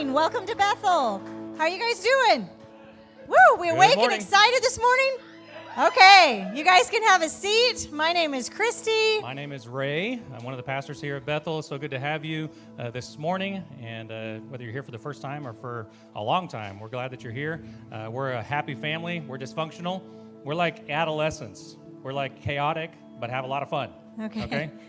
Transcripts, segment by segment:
Morning. Welcome to Bethel. How are you guys doing? Woo, we Good awake and excited this morning? Okay, you guys can have a seat. My name is Christy. My name is Ray. I'm one of the pastors here at Bethel. So good to have you uh, this morning. And uh, whether you're here for the first time or for a long time, we're glad that you're here. Uh, we're a happy family. We're dysfunctional. We're like adolescents. We're like chaotic, but have a lot of fun. Okay. Okay.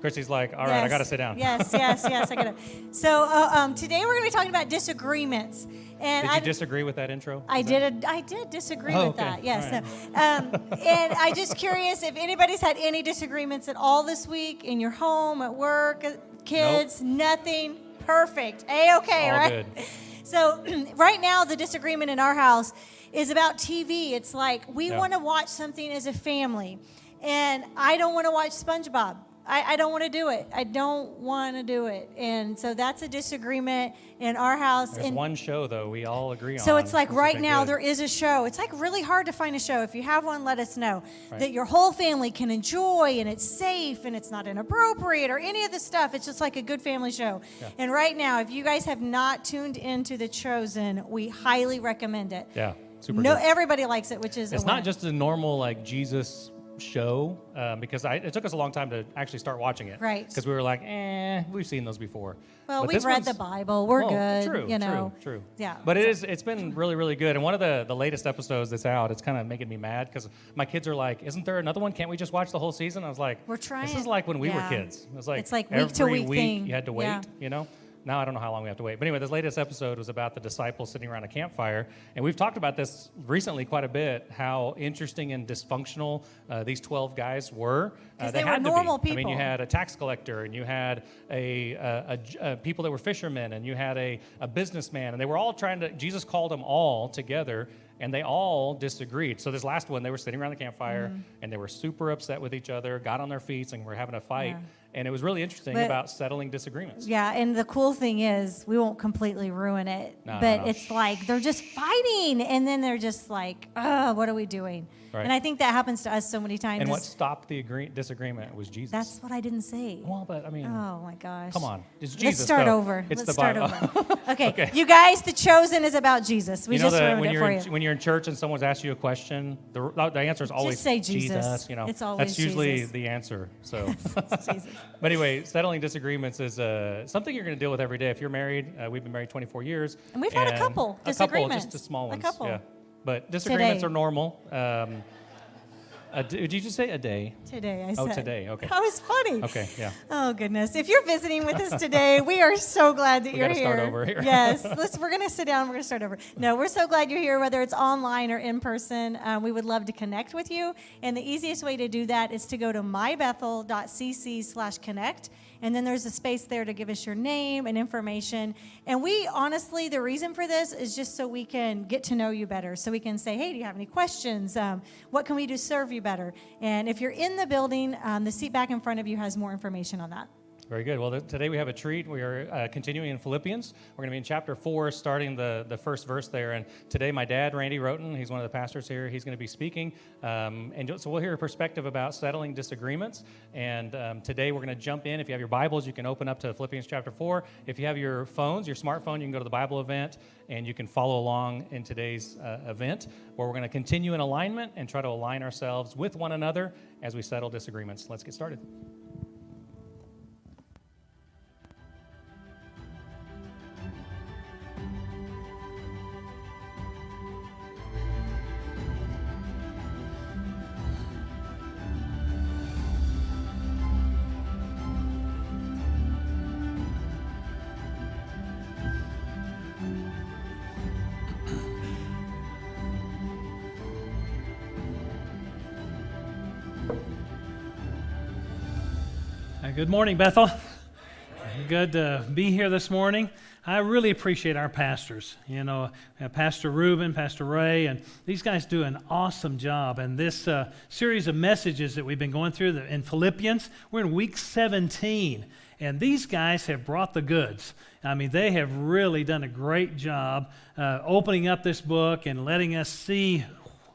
Christy's like, all right, I got to sit down. Yes, yes, yes, I got to. So uh, um, today we're going to be talking about disagreements. And Did I you disagree with that intro? I that- did. A, I did disagree Oh, with okay. that. Yes. All no. Um, and I just curious if anybody's had any disagreements at all this week in your home, at work, uh, kids. Nothing. Perfect. A okay, right? good. So right now the disagreement in our house is about TV. It's like we Yeah. want to watch something as a family, and I don't want to watch SpongeBob. I, I don't want to do it. I don't want to do it, and so that's a disagreement in our house. There's and one show, though, we all agree on. so it's like right now good. there is a show. It's like really hard to find a show. If you have one, let us know Right. that your whole family can enjoy and it's safe and it's not inappropriate or any of the stuff. It's just like a good family show. Yeah. And right now, if you guys have not tuned into The Chosen, we highly recommend it. Yeah, super no, good. everybody likes it, which is It's not just a normal like Jesus show um, because I, it took us a long time to actually start watching it. Right. Because we were like, eh, we've seen those before. Well, But we've read the Bible. We're Oh, good. True. you know. True. True. Yeah, But it so- is. It's been really, really good. And one of the the latest episodes that's out, it's kind of making me mad because my kids are like, "Isn't there another one? Can't we just watch the whole season?" I was like, We're trying." This is like when we yeah. were kids. It was like It's like every week to week week thing. you had to wait. Yeah. You know. Now I don't know how long we have to wait. But anyway, this latest episode was about the disciples sitting around a campfire, and we've talked about this recently quite a bit. How interesting and dysfunctional uh, these twelve guys were. Uh, they were had to be. I mean, you had a tax collector, and you had a uh, people that were fishermen, and you had a, a businessman, and they were all trying to. Jesus called them all together, and they all disagreed. So this last one, they were sitting around the campfire, Mm-hmm. and they were super upset with each other, got on their feet, and were having a fight. Yeah. And it was really interesting But- about settling disagreements. Yeah, and the cool thing is we won't completely ruin it, No, no, but no. it's like they're just fighting, and then they're just like, "Oh, what are we doing?" Right. And I think that happens to us so many times. And what stopped the agree- disagreement was Jesus. That's what I didn't say. well, but I mean, Oh my gosh! come on, it's Let's start though. over. It's Let's the start Bible. over. Okay. Okay. you guys, the chosen is about Jesus. We you know just ruined when it you're for in, you. when you're in church and someone's asked you a question, the, the answer is always say Jesus. You know, It's always that's usually Jesus. the answer. So, Jesus. but anyway, settling disagreements is uh, something you're going to deal with every day. If you're married, uh, we've been married 24 years, And we've had a couple a couple, disagreements. just a small one. A couple. Yeah, but disagreements Today. are normal. Um, a did you just say a day? Today, I said. Oh, said. today, okay. That was funny. Okay, yeah. Oh goodness! If you're visiting with us today, we are so glad that We you're gotta here. start over here. yes, let's. We're gonna sit down. We're gonna start over. No, we're so glad you're here, whether it's online or in person. Um, we would love to connect with you, and the easiest way to do that is to go to mybethel.cc slash connect and then there's a space there to give us your name and information. And we honestly, the reason for this is just so we can get to know you better, so we can say, hey, do you have any questions? Um, what can we do to serve you better? And if you're in the building, um, the seat back in front of you has more information on that. Very good. Well, th- today we have a treat. We are uh, continuing in Philippians. We're going to be in chapter four, starting the, the first verse there. And today, my dad, Randy Roten, he's one of the pastors here. He's going to be speaking. Um, and so we'll hear a perspective about settling disagreements. And um, today, we're going to jump in. If you have your Bibles, you can open up to Philippians chapter four. If you have your phones, your smartphone, you can go to the Bible event and you can follow along in today's uh, event where we're going to continue in alignment and try to align ourselves with one another as we settle disagreements. Let's get started. Good morning, Bethel. Good to be here this morning. I really appreciate our pastors. You know, uh, Pastor Ruben, Pastor Ray, and these guys do an awesome job. And this uh, series of messages that we've been going through in Philippians, we're in week 17. And these guys have brought the goods. I mean, they have really done a great job uh, opening up this book and letting us see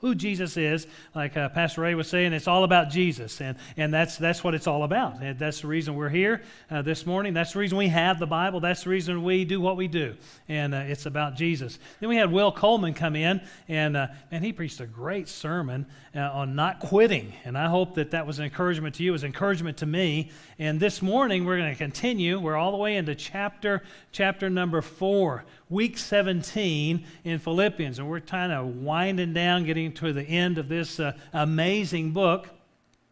who Jesus is. Like uh, Pastor Ray was saying, it's all about Jesus, and, and that's, that's what it's all about. And that's the reason we're here uh, this morning. That's the reason we have the Bible. That's the reason we do what we do, and uh, it's about Jesus. Then we had Will Coleman come in, and, uh, and he preached a great sermon uh, on not quitting, and I hope that that was an encouragement to you. It was encouragement to me. And this morning we're going to continue. We're all the way into chapter chapter number four week 17 in Philippians. And we're kind of winding down, getting to the end of this uh, amazing book.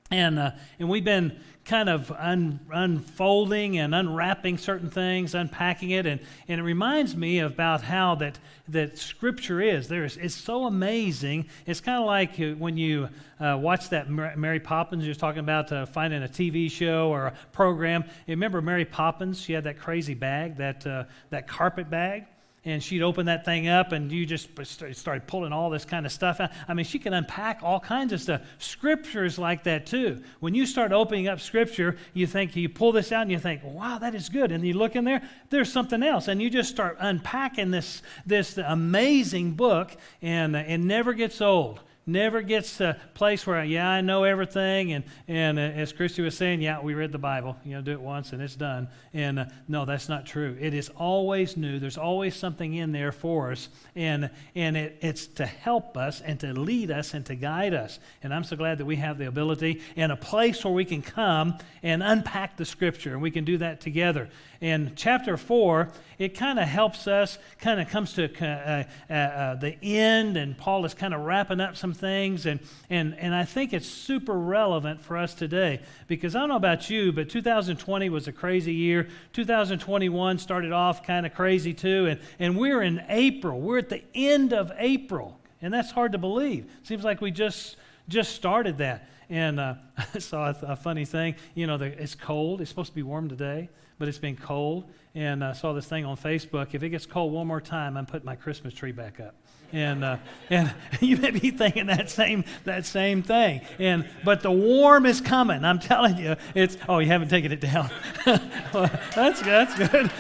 And, uh, and we've been kind of un, unfolding and unwrapping certain things, unpacking it. And, and it reminds me about how that, that Scripture is. There is it's so amazing. It's kind of like uh, when you uh, watch that Mary Poppins, you're talking about uh, finding a TV show or a program. You remember Mary Poppins? She had that crazy bag, that, uh, that carpet bag and she'd open that thing up and you just started pulling all this kind of stuff out. I mean, she can unpack all kinds of stuff. Scripture is like that too. When you start opening up Scripture, you think, you pull this out and you think, wow, that is good. And you look in there, there's something else. And you just start unpacking this, this amazing book and it never gets old never gets to a place where, yeah, I know everything. And, and uh, as Christy was saying, yeah, we read the Bible. You know, do it once and it's done. And uh, no, that's not true. It is always new. There's always something in there for us. And, and it, it's to help us and to lead us and to guide us. And I'm so glad that we have the ability and a place where we can come and unpack the Scripture. And we can do that together. In chapter 4, it kind of helps us, kind of comes to uh, uh, uh, the end, and Paul is kind of wrapping up some things. And, and, and I think it's super relevant for us today because I don't know about you, but 2020 was a crazy year. 2021 started off kind of crazy too. And, and we're in April, we're at the end of April. And that's hard to believe. Seems like we just just started that. And uh, I saw a, a, funny thing. You know, the, it's cold. It's supposed to be warm today but it's been cold. And I saw this thing on Facebook. If it gets cold one more time, I'm putting my Christmas tree back up. And uh, and you may be thinking that same that same thing. And but the warm is coming. I'm telling you, it's. Oh, you haven't taken it down. well, that's that's good.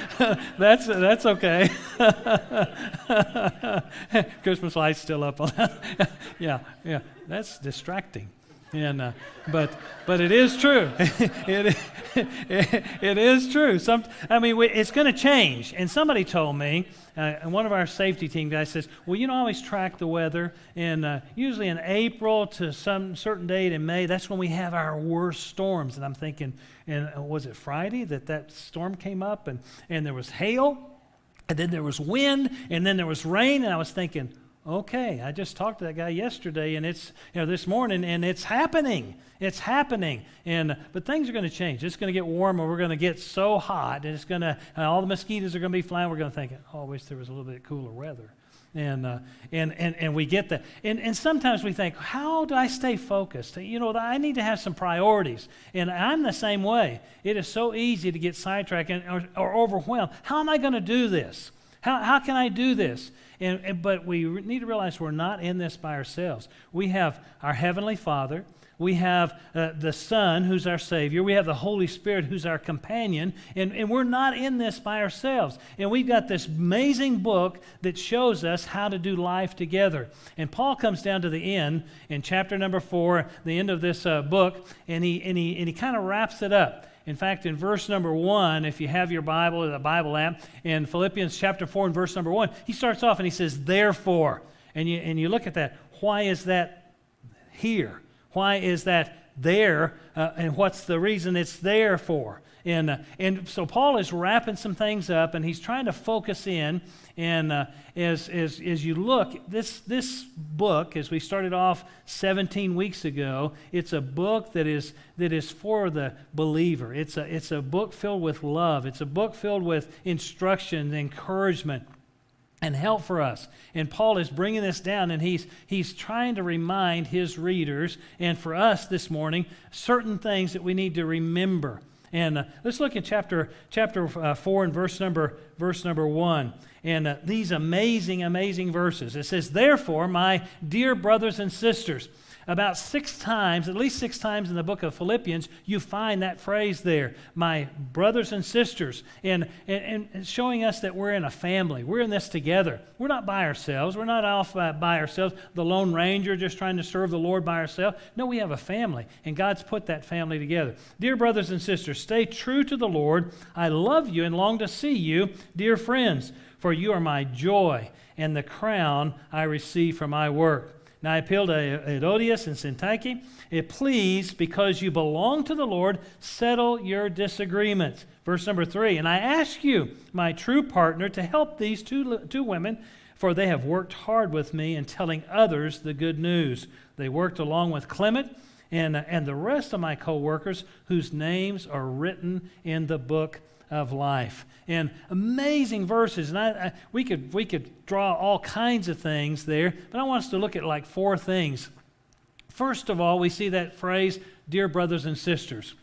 that's that's okay. Christmas lights still up on yeah, yeah. That's distracting. And, uh, but, but it is true. it, it, it is true. Some, I mean, it's going to change. And somebody told me, uh, and one of our safety team guys says, well, you know, always track the weather. And uh, usually in April to some certain date in May, that's when we have our worst storms. And I'm thinking, and uh, was it Friday that that storm came up and, and there was hail? And then there was wind, and then there was rain, and I was thinking, okay, I just talked to that guy yesterday and it's, you know, this morning and it's happening. It's happening. And, but things are going to change. It's going to get warmer. We're going to get so hot and it's going to, all the mosquitoes are going to be flying. We're going to think, oh, I wish there was a little bit cooler weather. And, uh, and, and, and we get that. And, and sometimes we think, how do I stay focused? You know, I need to have some priorities. And I'm the same way. It is so easy to get sidetracked and, or, or overwhelmed. How am I going to do this? How, how can I do this? And, and, but we need to realize we're not in this by ourselves. We have our Heavenly Father. We have uh, the Son, who's our Savior. We have the Holy Spirit, who's our companion. And, and we're not in this by ourselves. And we've got this amazing book that shows us how to do life together. And Paul comes down to the end in chapter number four, the end of this uh, book, and he, and he, and he kind of wraps it up. In fact, in verse number one, if you have your Bible or the Bible app, in Philippians chapter 4 and verse number 1, he starts off and he says, Therefore. And you, and you look at that. Why is that here? Why is that there? Uh, and what's the reason it's there for? And, uh, and so Paul is wrapping some things up and he's trying to focus in. And uh, as, as, as you look, this, this book, as we started off 17 weeks ago, it's a book that is, that is for the believer. It's a, it's a book filled with love, it's a book filled with instruction, encouragement and help for us. And Paul is bringing this down and he's, he's trying to remind his readers and for us this morning certain things that we need to remember. And uh, let's look at chapter chapter uh, four and verse number verse number one. And uh, these amazing, amazing verses. It says, "Therefore, my dear brothers and sisters." About six times, at least six times in the book of Philippians, you find that phrase there, my brothers and sisters, and, and, and showing us that we're in a family. We're in this together. We're not by ourselves. We're not off uh, by ourselves, the Lone Ranger just trying to serve the Lord by ourselves. No, we have a family, and God's put that family together. Dear brothers and sisters, stay true to the Lord. I love you and long to see you, dear friends, for you are my joy and the crown I receive for my work. Now I appeal to Epaphroditus and Syntyche. It please, because you belong to the Lord, settle your disagreements. Verse number three. And I ask you, my true partner, to help these two, two women, for they have worked hard with me in telling others the good news. They worked along with Clement and, and the rest of my co workers, whose names are written in the book of life. And amazing verses. And I, I, we, could, we could draw all kinds of things there, but I want us to look at like four things. First of all, we see that phrase, dear brothers and sisters.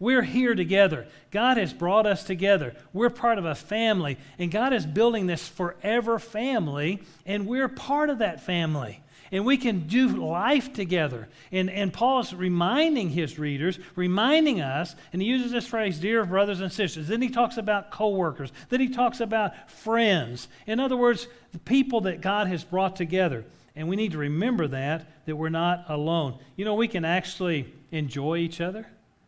We're here together. God has brought us together. We're part of a family, and God is building this forever family, and we're part of that family and we can do life together. And, and Paul's reminding his readers, reminding us, and he uses this phrase, dear brothers and sisters. Then he talks about coworkers. Then he talks about friends. In other words, the people that God has brought together. And we need to remember that, that we're not alone. You know, we can actually enjoy each other.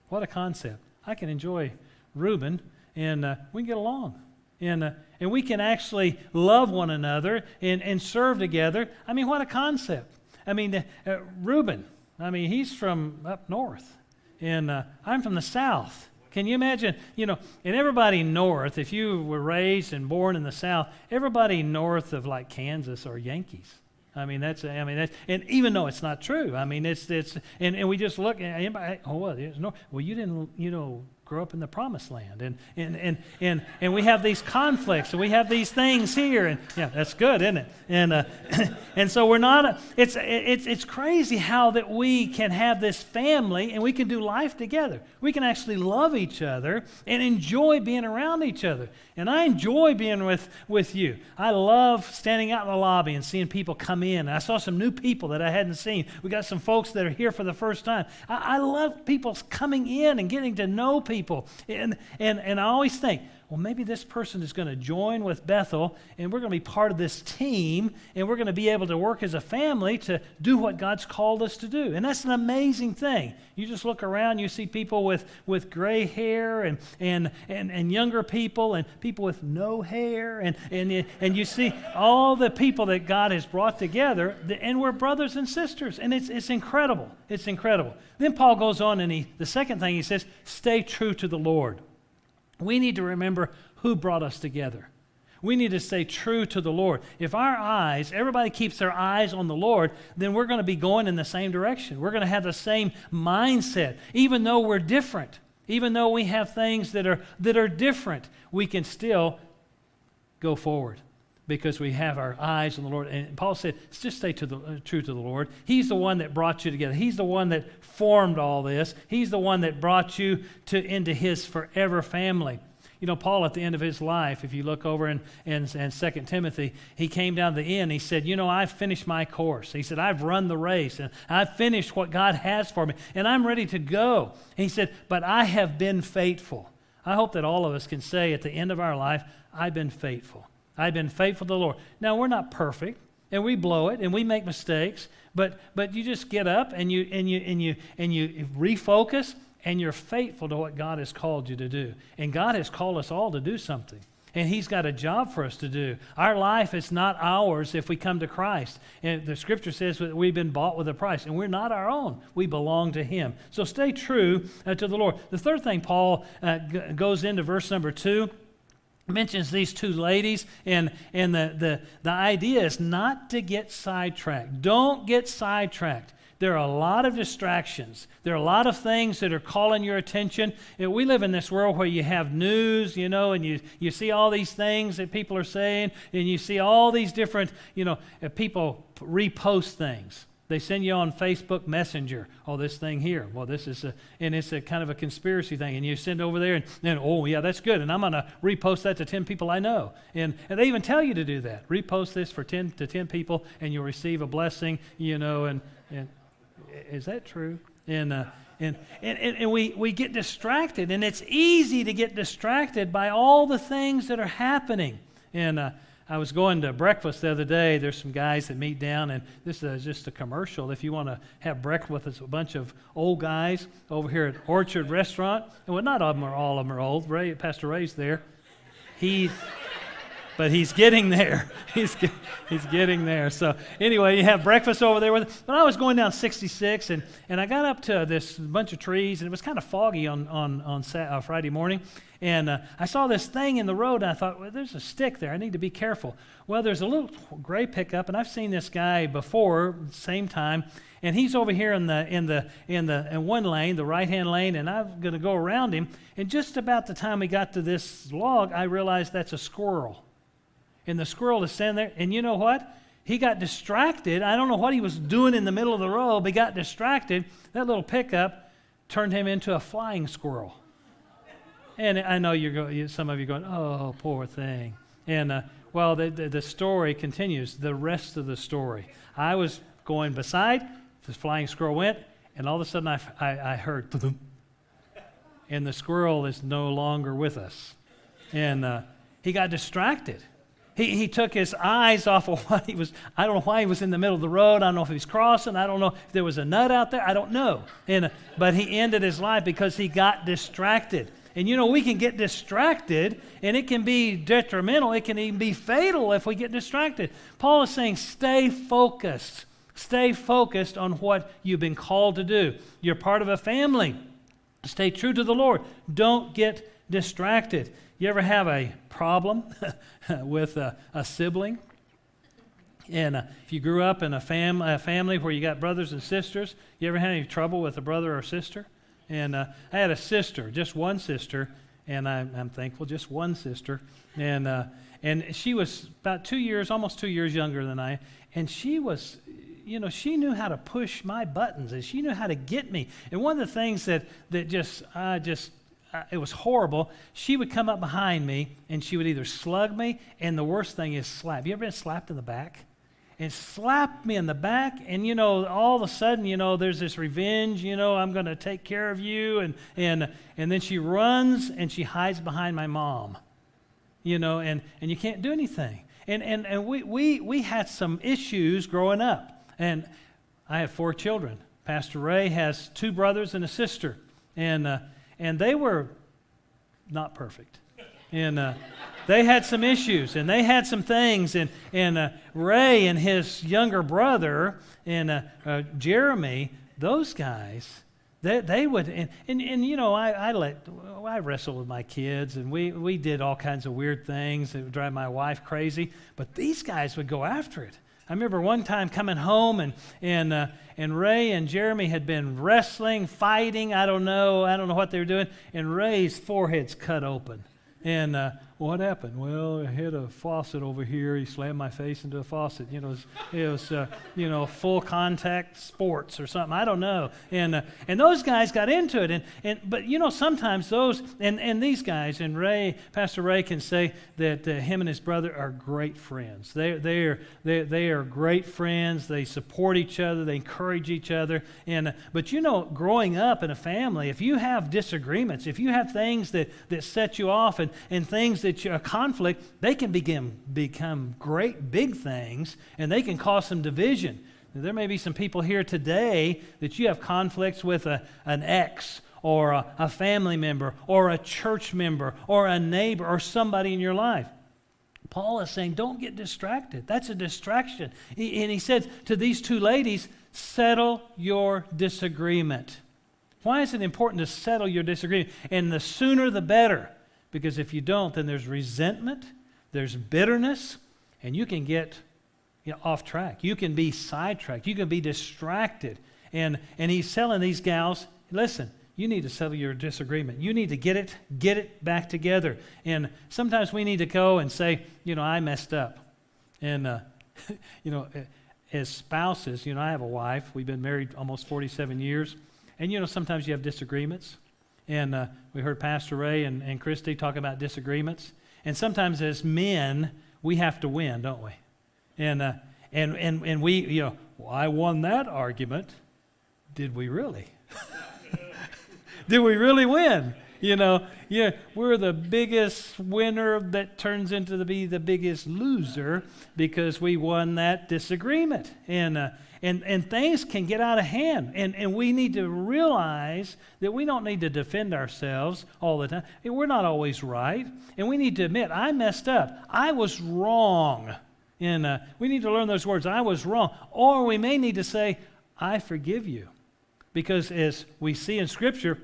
What a concept. I can enjoy Reuben, and uh, we can get along. And, uh, and we can actually love one another and, and serve together. I mean, what a concept. I mean, uh, uh, Reuben, I mean, he's from up north, and uh, I'm from the south. Can you imagine? You know, and everybody north, if you were raised and born in the south, everybody north of like Kansas are Yankees. I mean, that's, I mean, that's, and even though it's not true, I mean, it's, it's, and, and we just look, at, oh, well, there's no, well, you didn't, you know, grow up in the promised land. And and and and, and we have these conflicts and we have these things here and yeah that's good isn't it? And uh, and so we're not it's it's it's crazy how that we can have this family and we can do life together. We can actually love each other and enjoy being around each other. And i enjoy being with with you. I love standing out in the lobby and seeing people come in. I saw some new people that i hadn't seen. We got some folks that are here for the first time. I, I love people coming in and getting to know people people. And, and, and I always think, well, maybe this person is going to join with Bethel and we're going to be part of this team and we're going to be able to work as a family to do what God's called us to do. And that's an amazing thing. You just look around, you see people with, with gray hair and, and, and, and younger people and people with no hair, and, and, and you see all the people that God has brought together, and we're brothers and sisters. And it's, it's incredible. It's incredible. Then Paul goes on and he, the second thing he says, stay true to the Lord. We need to remember who brought us together. We need to stay true to the Lord. If our eyes, everybody keeps their eyes on the Lord, then we're going to be going in the same direction. We're going to have the same mindset. Even though we're different, even though we have things that are, that are different, we can still go forward because we have our eyes on the Lord. And Paul said, just stay to the, uh, true to the Lord. He's the one that brought you together. He's the one that formed all this. He's the one that brought you to, into his forever family. You know, Paul, at the end of his life, if you look over in, in, in 2 Timothy, he came down to the end. He said, You know, I've finished my course. He said, I've run the race and I've finished what God has for me, and I'm ready to go. he said, But I have been faithful. I hope that all of us can say at the end of our life, I've been faithful. I've been faithful to the Lord. Now, we're not perfect, and we blow it, and we make mistakes, but, but you just get up and you, and, you, and, you, and you refocus, and you're faithful to what God has called you to do. And God has called us all to do something. And He's got a job for us to do. Our life is not ours if we come to Christ. And the scripture says that we've been bought with a price, and we're not our own. We belong to Him. So stay true uh, to the Lord. The third thing Paul uh, g- goes into verse number two mentions these two ladies and, and the, the, the idea is not to get sidetracked. Don't get sidetracked. There are a lot of distractions. There are a lot of things that are calling your attention. We live in this world where you have news you know and you, you see all these things that people are saying and you see all these different you know uh, people repost things they send you on Facebook Messenger, oh, this thing here. Well, this is a, and it's a kind of a conspiracy thing. And you send over there, and then, oh, yeah, that's good. And I'm going to repost that to 10 people I know. And, and they even tell you to do that. Repost this for 10 to 10 people, and you'll receive a blessing, you know, and, and is that true? And, uh, and, and, and we, we get distracted, and it's easy to get distracted by all the things that are happening. And uh, I was going to breakfast the other day. There's some guys that meet down, and this is just a commercial. If you want to have breakfast with a bunch of old guys over here at Orchard Restaurant, and well, not all of them are, all of them are old. Ray, Pastor Ray's there. He but he's getting there. He's, he's getting there. So, anyway, you have breakfast over there with. But I was going down 66, and, and I got up to this bunch of trees, and it was kind of foggy on, on, on Saturday, uh, Friday morning. And uh, I saw this thing in the road, and I thought, well, there's a stick there. I need to be careful. Well, there's a little gray pickup, and I've seen this guy before, same time, and he's over here in the in the in the in one lane, the right-hand lane, and I'm going to go around him. And just about the time we got to this log, I realized that's a squirrel and the squirrel is standing there. And you know what? He got distracted. I don't know what he was doing in the middle of the road, but he got distracted. That little pickup turned him into a flying squirrel. And I know you're going, some of you going, oh, poor thing. And uh, well, the, the, the story continues, the rest of the story. I was going beside, this flying squirrel went, and all of a sudden I, I, I heard, and the squirrel is no longer with us. And uh, he got distracted. He, he took his eyes off of what he was. I don't know why he was in the middle of the road. I don't know if he was crossing. I don't know if there was a nut out there. I don't know. And, but he ended his life because he got distracted. And you know, we can get distracted, and it can be detrimental. It can even be fatal if we get distracted. Paul is saying, stay focused. Stay focused on what you've been called to do. You're part of a family. Stay true to the Lord. Don't get distracted. You ever have a problem with a, a, sibling? And uh, if you grew up in a, fam- a family where you got brothers and sisters, you ever had any trouble with a brother or sister? And uh, I had a sister, just one sister, and I'm, I'm thankful, just one sister. And, uh, and she was about two years, almost two years younger than I. And she was, you know, she knew how to push my buttons and she knew how to get me. And one of the things that, that just, I just it was horrible. She would come up behind me and she would either slug me, and the worst thing is slap. You ever been slapped in the back? And slapped me in the back, and you know, all of a sudden, you know, there's this revenge. You know, I'm going to take care of you, and and and then she runs and she hides behind my mom. You know, and and you can't do anything. And and and we we we had some issues growing up, and I have four children. Pastor Ray has two brothers and a sister, and. Uh, and they were not perfect. And uh, they had some issues and they had some things. And, and uh, Ray and his younger brother and uh, uh Jeremy, those guys, they, they would, and, and, and you know, I, I let, I wrestled with my kids and we, we did all kinds of weird things that would drive my wife crazy, but these guys would go after it. I remember one time coming home and, and, uh, and Ray and Jeremy had been wrestling, fighting. I don't know. I don't know what they were doing. And Ray's forehead's cut open. And uh, what happened? Well, I hit a faucet over here. He slammed my face into a faucet. You know, it was, it was uh, you know, full contact sports or something. I don't know. And, uh, and those guys got into it. And, and, but, you know, sometimes those, and, and these guys, and Ray, Pastor Ray can say that uh, him and his brother are great friends. They, they, are, they, they are great friends. They support each other. They encourage each other. And, uh, but, you know, growing up in a family, if you have disagreements, if you have things that, that set you off and, and things that that a conflict, they can begin, become great big things and they can cause some division. There may be some people here today that you have conflicts with a, an ex or a, a family member or a church member or a neighbor or somebody in your life. Paul is saying, don't get distracted. That's a distraction. He, and he says to these two ladies, settle your disagreement. Why is it important to settle your disagreement? And the sooner the better. Because if you don't, then there's resentment, there's bitterness, and you can get you know, off track. You can be sidetracked. You can be distracted. And, and he's telling these gals, listen, you need to settle your disagreement. You need to get it, get it back together. And sometimes we need to go and say, you know, I messed up. And, uh, you know, as spouses, you know, I have a wife. We've been married almost 47 years. And, you know, sometimes you have disagreements. And uh, we heard Pastor Ray and, and Christy talk about disagreements. And sometimes as men, we have to win, don't we? And, uh, and, and, and we, you know, well, I won that argument. did we really? did we really win? You know, yeah, we're the biggest winner that turns into to be the biggest loser because we won that disagreement. And, uh, and, and things can get out of hand. And, and we need to realize that we don't need to defend ourselves all the time. And we're not always right. And we need to admit, I messed up. I was wrong. And uh, we need to learn those words I was wrong. Or we may need to say, I forgive you. Because as we see in Scripture,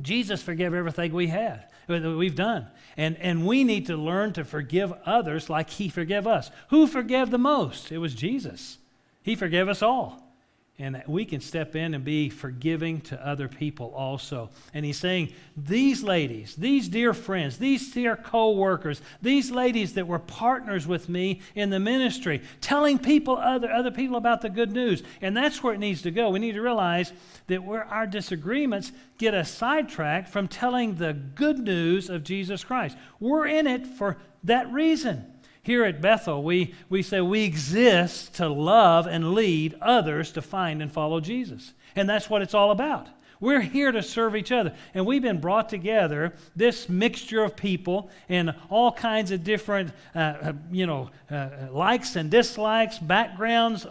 Jesus forgave everything we had, we've done. And, and we need to learn to forgive others like he forgave us. Who forgave the most? It was Jesus. He forgave us all. And we can step in and be forgiving to other people also. And he's saying, these ladies, these dear friends, these dear co workers, these ladies that were partners with me in the ministry, telling people, other, other people about the good news. And that's where it needs to go. We need to realize that where our disagreements get us sidetracked from telling the good news of Jesus Christ. We're in it for that reason. Here at Bethel, we, we say we exist to love and lead others to find and follow Jesus. And that's what it's all about. We're here to serve each other. And we've been brought together, this mixture of people and all kinds of different, uh, uh you know, uh, likes and dislikes, backgrounds,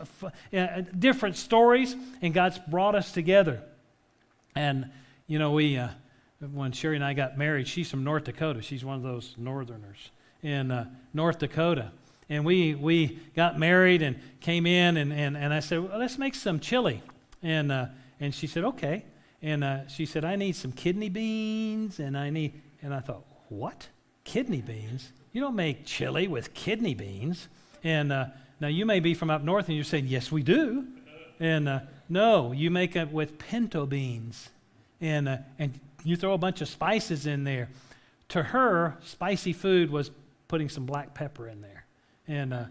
uh, different stories, and God's brought us together. And, you know, we, uh, when Sherry and I got married, she's from North Dakota. She's one of those northerners in uh, North Dakota. And we, we got married and came in, and, and, and I said, well, let's make some chili. And, uh, and she said, okay. And uh, she said, I need some kidney beans, and I need, and I thought, what? Kidney beans? You don't make chili with kidney beans. And uh, now you may be from up north and you're saying, yes, we do. And uh, no, you make it with pinto beans. And, uh, and you throw a bunch of spices in there. To her, spicy food was putting some black pepper in there. And, uh,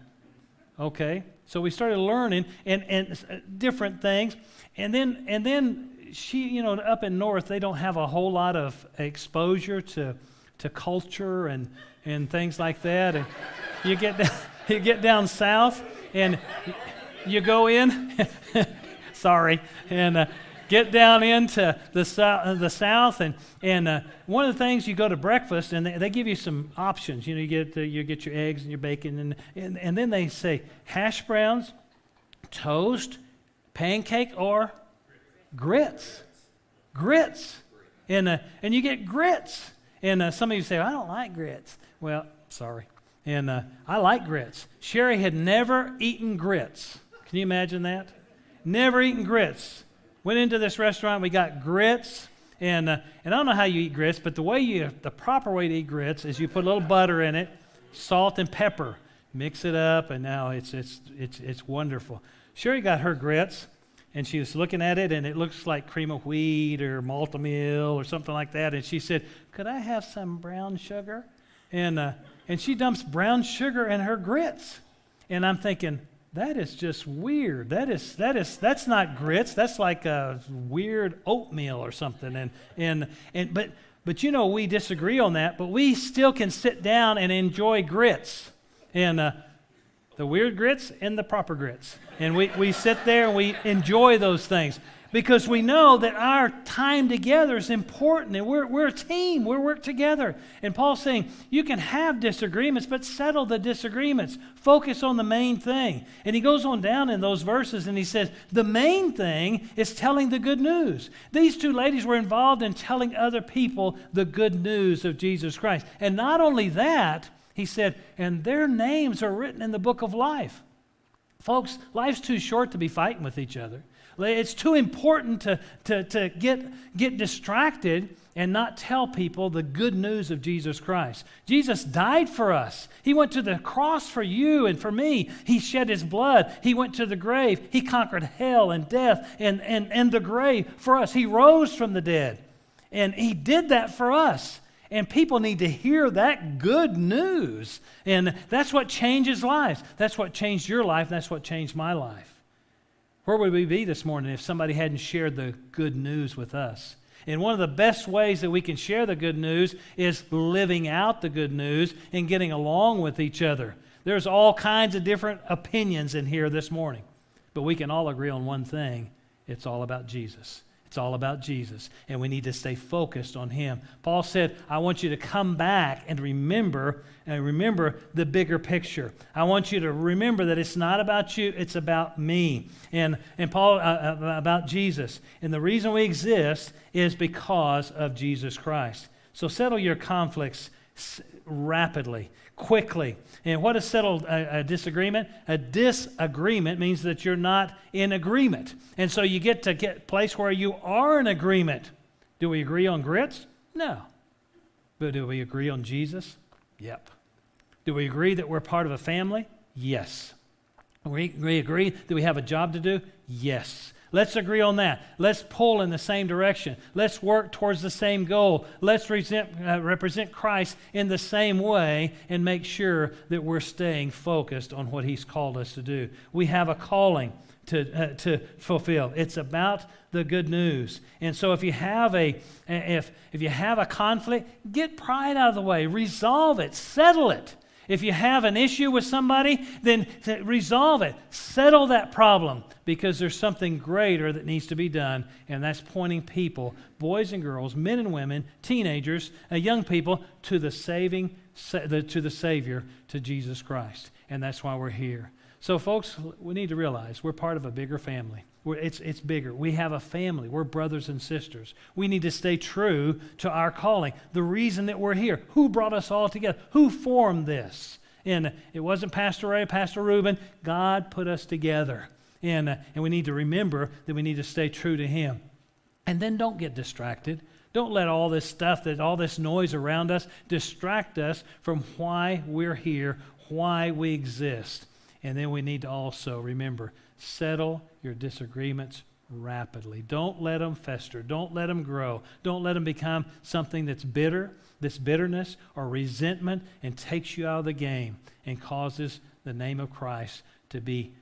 okay, so we started learning and, and uh, different things. And then, and then she, you know, up in North, they don't have a whole lot of exposure to, to culture and, and things like that. And you get, down, you get down south and you go in, sorry, and uh, get down into the, so- the south, and, and uh, one of the things you go to breakfast, and they, they give you some options. You know, you get, the, you get your eggs and your bacon, and, and, and then they say hash browns, toast, pancake, or grits. Grits. And, uh, and you get grits. And uh, some of you say, I don't like grits. Well, sorry. And uh, I like grits. Sherry had never eaten grits. Can you imagine that? Never eaten grits. Went into this restaurant, we got grits. And, uh, and I don't know how you eat grits, but the way you, the proper way to eat grits is you put a little butter in it, salt and pepper, mix it up, and now it's, it's, it's, it's wonderful. Sherry got her grits, and she was looking at it, and it looks like cream of wheat or Malt-O-Meal or something like that. And she said, Could I have some brown sugar? And, uh, and she dumps brown sugar in her grits. And I'm thinking, that is just weird. That is that is that's not grits. That's like a weird oatmeal or something. And and and but but you know we disagree on that. But we still can sit down and enjoy grits, and uh, the weird grits and the proper grits. And we we sit there and we enjoy those things because we know that our time together is important and we're, we're a team. We work together. And Paul's saying you can have disagreements, but settle the disagreements. Focus on the main thing. And he goes on down in those verses and he says, the main thing is telling the good news. These two ladies were involved in telling other people the good news of Jesus Christ. And not only that, he said, and their names are written in the book of life. Folks, life's too short to be fighting with each other. It's too important to, to, to get, get distracted and not tell people the good news of Jesus Christ. Jesus died for us. He went to the cross for you and for me. He shed his blood. He went to the grave. He conquered hell and death and, and, and the grave for us. He rose from the dead. And he did that for us. And people need to hear that good news. And that's what changes lives. That's what changed your life. That's what changed my life. Where would we be this morning if somebody hadn't shared the good news with us? And one of the best ways that we can share the good news is living out the good news and getting along with each other. There's all kinds of different opinions in here this morning, but we can all agree on one thing, It's all about Jesus. It's all about Jesus, and we need to stay focused on Him. Paul said, I want you to come back and remember, and remember the bigger picture. I want you to remember that it's not about you, it's about me. And, and Paul, uh, uh, about Jesus. And the reason we exist is because of Jesus Christ. So settle your conflicts rapidly, quickly. And what is settled a, a, disagreement? A disagreement means that you're not in agreement. And so you get to get place where you are in agreement. Do we agree on grits? No. But do we agree on Jesus? Yep. Do we agree that we're part of a family? Yes. We, we agree that we have a job to do? Yes. Let's agree on that. Let's pull in the same direction. Let's work towards the same goal. Let's present, uh, represent Christ in the same way and make sure that we're staying focused on what He's called us to do. We have a calling to, uh, to fulfill. It's about the good news. And so if you have a if if you have a conflict, get pride out of the way, resolve it, settle it. If you have an issue with somebody, then resolve it. Settle that problem because there's something greater that needs to be done, and that's pointing people, boys and girls, men and women, teenagers, uh, young people, to the saving, to the Savior, to Jesus Christ. And that's why we're here. So, folks, we need to realize we're part of a bigger family. We're, it's, it's bigger. We have a family. We're brothers and sisters. We need to stay true to our calling. The reason that we're here. Who brought us all together? Who formed this? And it wasn't Pastor Ray, Pastor Ruben. God put us together. And, uh, and we need to remember that we need to stay true to Him. And then don't get distracted. Don't let all this stuff, that all this noise around us, distract us from why we're here, why we exist. And then we need to also remember settle your disagreements rapidly. Don't let them fester. Don't let them grow. Don't let them become something that's bitter, this bitterness or resentment, and takes you out of the game and causes the name of Christ to be,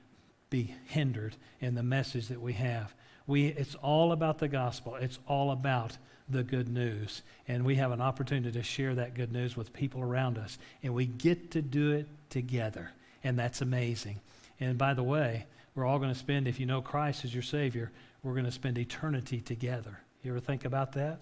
be hindered in the message that we have. We, it's all about the gospel. It's all about the good news. And we have an opportunity to share that good news with people around us. And we get to do it together. And that's amazing. And by the way, we're all going to spend, if you know Christ as your Savior, we're going to spend eternity together. You ever think about that?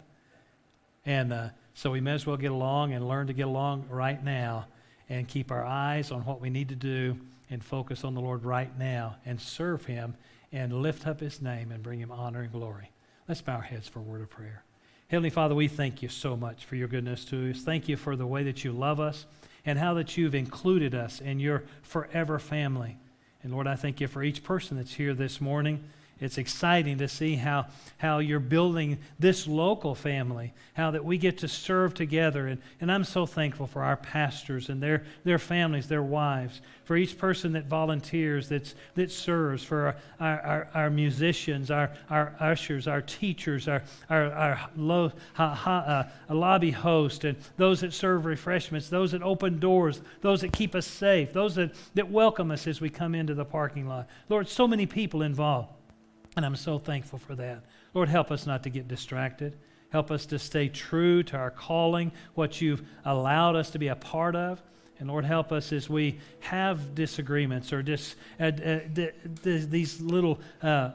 And uh, so we may as well get along and learn to get along right now and keep our eyes on what we need to do and focus on the Lord right now and serve Him and lift up His name and bring Him honor and glory. Let's bow our heads for a word of prayer. Heavenly Father, we thank you so much for your goodness to us. Thank you for the way that you love us and how that you've included us in your forever family. And Lord, I thank you for each person that's here this morning. It's exciting to see how, how you're building this local family, how that we get to serve together. And, and I'm so thankful for our pastors and their, their families, their wives, for each person that volunteers, that's, that serves, for our, our, our musicians, our, our ushers, our teachers, our, our, our ha, ha, uh, lobby host, and those that serve refreshments, those that open doors, those that keep us safe, those that, that welcome us as we come into the parking lot. Lord, so many people involved. And I'm so thankful for that. Lord, help us not to get distracted. Help us to stay true to our calling, what you've allowed us to be a part of. And Lord, help us as we have disagreements or dis, uh, uh, d- d- these little uh,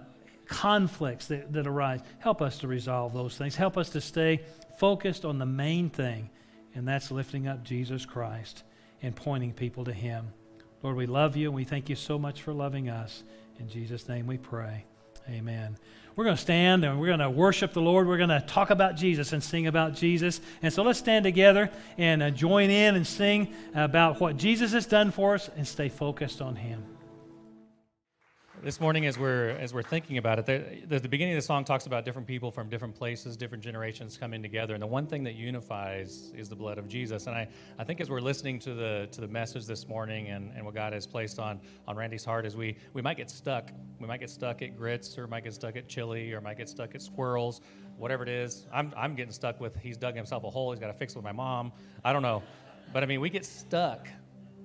conflicts that, that arise. Help us to resolve those things. Help us to stay focused on the main thing, and that's lifting up Jesus Christ and pointing people to Him. Lord, we love you, and we thank you so much for loving us. In Jesus' name we pray. Amen. We're going to stand and we're going to worship the Lord. We're going to talk about Jesus and sing about Jesus. And so let's stand together and uh, join in and sing about what Jesus has done for us and stay focused on Him this morning as we're as we're thinking about it the, the, beginning of the song talks about different people from different places different generations coming together. And the one thing that unifies is the blood of jesus. And i, I think as we're listening to the to the message this morning and, and what god has placed on on randy's heart is we we might get stuck. We might get stuck at grits or might get stuck at chili or might get stuck at squirrels whatever it is. I'm, I'm getting stuck with he's dug himself a hole. He's got to fix it with my mom. I don't know. But i mean we get stuck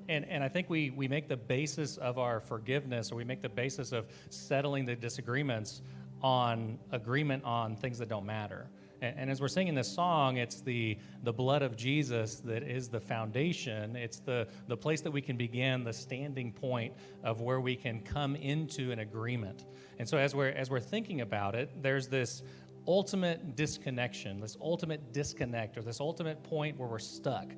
and, and I think we, we make the basis of our forgiveness or we make the basis of settling the disagreements on agreement on things that don't matter. And, and as we're singing this song, it's the, the blood of Jesus that is the foundation. It's the, the place that we can begin, the standing point of where we can come into an agreement. And so as we're, as we're thinking about it, there's this ultimate disconnection, this ultimate disconnect, or this ultimate point where we're stuck.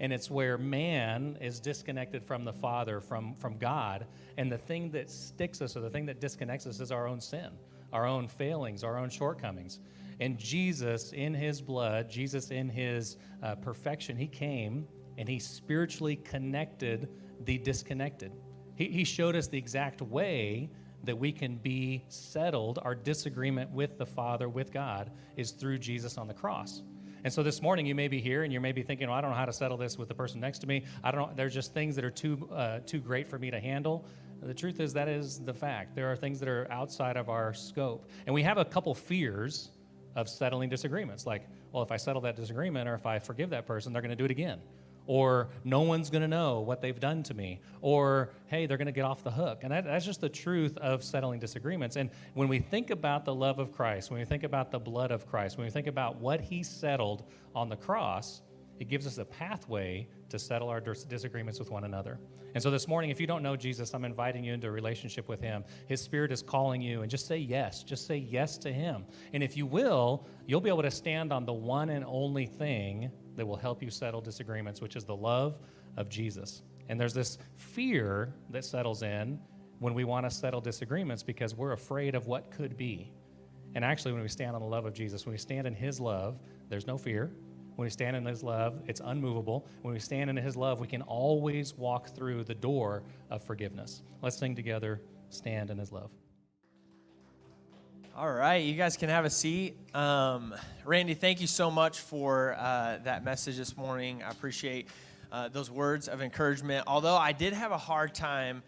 And it's where man is disconnected from the Father, from, from God. And the thing that sticks us or the thing that disconnects us is our own sin, our own failings, our own shortcomings. And Jesus, in his blood, Jesus, in his uh, perfection, he came and he spiritually connected the disconnected. He, he showed us the exact way that we can be settled. Our disagreement with the Father, with God, is through Jesus on the cross. And so this morning you may be here and you may be thinking, well, I don't know how to settle this with the person next to me. I don't know. There's just things that are too uh, too great for me to handle. The truth is that is the fact. There are things that are outside of our scope, and we have a couple fears of settling disagreements. Like, well, if I settle that disagreement or if I forgive that person, they're going to do it again or no one's going to know what they've done to me, or hey, they're going to get off the hook. And that, that's just the truth of settling disagreements. And when we think about the love of Christ, when we think about the blood of Christ, when we think about what he settled on the cross, it gives us a pathway to settle our dis- disagreements with one another. And so this morning, if you don't know Jesus, I'm inviting you into a relationship with him. His spirit is calling you, and just say yes. Just say yes to him. And if you will, you'll be able to stand on the one and only thing that will help you settle disagreements, which is the love of Jesus. And there's this fear that settles in when we want to settle disagreements because we're afraid of what could be. And actually, when we stand on the love of Jesus, when we stand in His love, there's no fear. When we stand in His love, it's unmovable. When we stand in His love, we can always walk through the door of forgiveness. Let's sing together, Stand in His love. All right, you guys can have a seat. Um, Randy, thank you so much for uh, that message this morning. I appreciate uh, those words of encouragement. Although I did have a hard time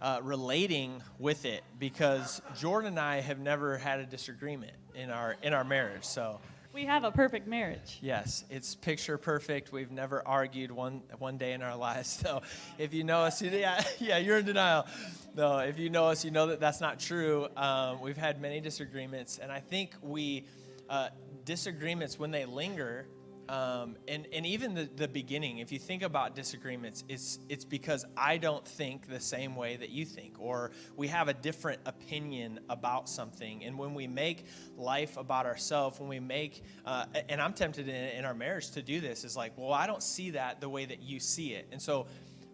uh, relating with it because Jordan and I have never had a disagreement in our in our marriage. So we have a perfect marriage. Yes, it's picture perfect. We've never argued one one day in our lives. So if you know us, yeah, yeah, you're in denial. No, if you know us, you know that that's not true. Um, we've had many disagreements, and I think we uh, disagreements when they linger um, and, and even the, the beginning, if you think about disagreements, it's, it's because I don't think the same way that you think, or we have a different opinion about something. And when we make life about ourselves, when we make, uh, and I'm tempted in, in our marriage to do this, is like, well, I don't see that the way that you see it. And so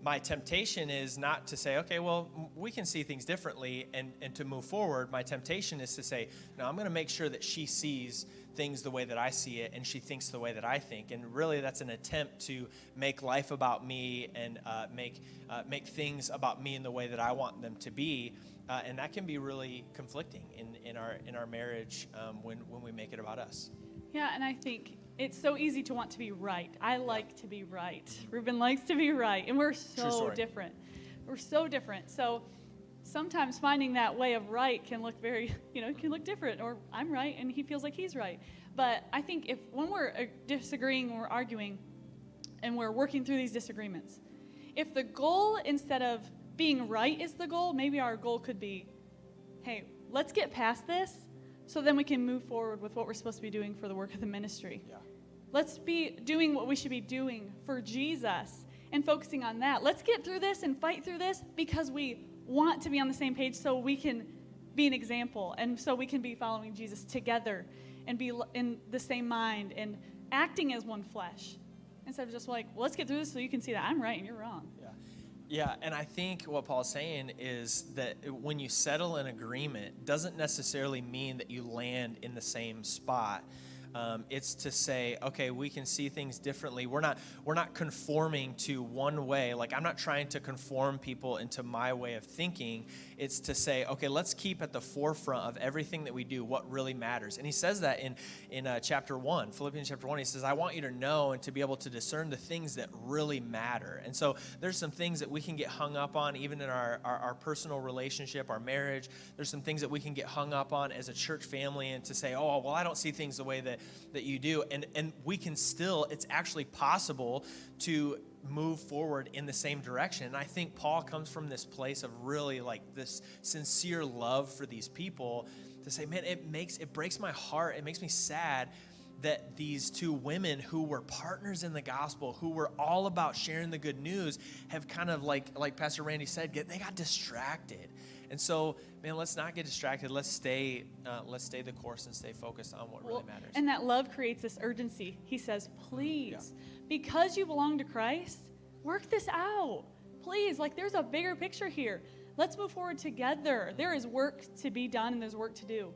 my temptation is not to say, okay, well, we can see things differently and, and to move forward. My temptation is to say, no, I'm going to make sure that she sees things the way that I see it and she thinks the way that I think. And really, that's an attempt to make life about me and uh, make, uh, make things about me in the way that I want them to be. Uh, and that can be really conflicting in, in, our, in our marriage um, when, when we make it about us. Yeah, and I think it's so easy to want to be right. I like to be right. Mm-hmm. Ruben likes to be right. And we're so different. We're so different. So, sometimes finding that way of right can look very, you know, can look different. Or I'm right and he feels like he's right. But I think if when we're uh, disagreeing, when we're arguing, and we're working through these disagreements, if the goal instead of being right is the goal, maybe our goal could be, hey, let's get past this so then we can move forward with what we're supposed to be doing for the work of the ministry. Yeah. Let's be doing what we should be doing for Jesus and focusing on that. Let's get through this and fight through this because we want to be on the same page so we can be an example and so we can be following Jesus together and be in the same mind and acting as one flesh instead of just like, well, let's get through this so you can see that I'm right and you're wrong. Yeah. Yeah, and I think what Paul's saying is that when you settle an agreement doesn't necessarily mean that you land in the same spot. Um, it's to say, okay, we can see things differently. We're not we're not conforming to one way. Like I'm not trying to conform people into my way of thinking. It's to say, okay, let's keep at the forefront of everything that we do what really matters. And he says that in in uh, chapter one, Philippians chapter one. He says, I want you to know and to be able to discern the things that really matter. And so there's some things that we can get hung up on, even in our our, our personal relationship, our marriage. There's some things that we can get hung up on as a church family, and to say, oh, well, I don't see things the way that that you do. And, and we can still, it's actually possible to move forward in the same direction. And I think Paul comes from this place of really like this sincere love for these people to say, man, it makes, it breaks my heart. It makes me sad that these two women who were partners in the gospel, who were all about sharing the good news, have kind of like like Pastor Randy said, get, they got distracted. And so, man, let's not get distracted. Let's stay, uh, let's stay the course and stay focused on what Well, really matters. And that love creates this urgency. He says, please, because you belong to Christ, work this out. Please, like there's a bigger picture here. Let's move forward together. There is work to be done and there's work to do.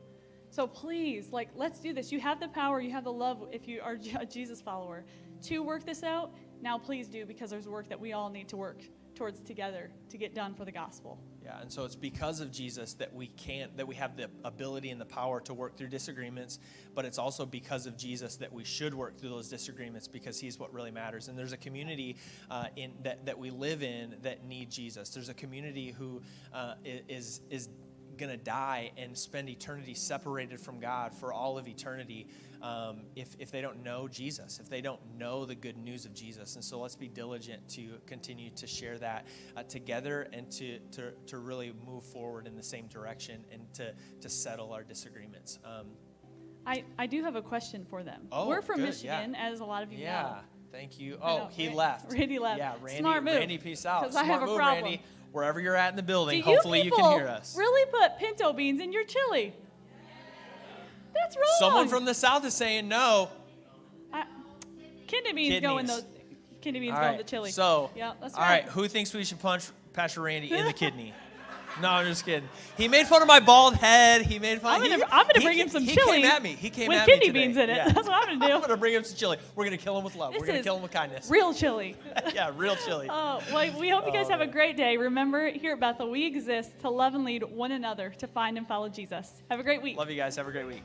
So please, like, let's do this. You have the power, you have the love if you are a Jesus follower to work this out. Now, please do because there's work that we all need to work towards together to get done for the gospel. Yeah, and so it's because of Jesus that we can't, that we have the ability and the power to work through disagreements, but it's also because of Jesus that we should work through those disagreements because He's what really matters. And there's a community uh, in that, that we live in that need Jesus. There's a community who uh, is is going to die and spend eternity separated from God for all of eternity um, if, if they don't know Jesus, if they don't know the good news of Jesus. And so let's be diligent to continue to share that uh, together and to, to, to really move forward in the same direction and to, to settle our disagreements. Um, I, I do have a question for them. Oh, We're from good, yeah. Michigan, as a lot of you know. yeah, thank you. Oh, know, he Ra- left. Randy left. Yeah, Randy, Smart move, Randy, peace out. 'cause I have a move, problem. Randy. Wherever you're at in the building, you hopefully you people can hear us. really put pinto beans in your chili? That's wrong. Someone from the south is saying no. I, kidney beans go in Kidneys. those. Kidney beans All go in right. the chili. So, yeah, that's all right. right. Who thinks we should punch Pastor Randy in the kidney? No, I'm just kidding. He made fun of my bald head. He made fun. I'm gonna, he, I'm gonna he- bring him some he chili. came at me. He came with at kidney me today. beans in it. Yeah. That's what I'm gonna do. I'm gonna bring him some chili. We're gonna kill him with love. This We're gonna kill him with kindness. Real chili. yeah, real chili. Oh, well, we hope you guys oh, have a great day. Remember, here at Bethel, we exist to love and lead one another to find and follow Jesus. Have a great week. Love you guys. Have a great week.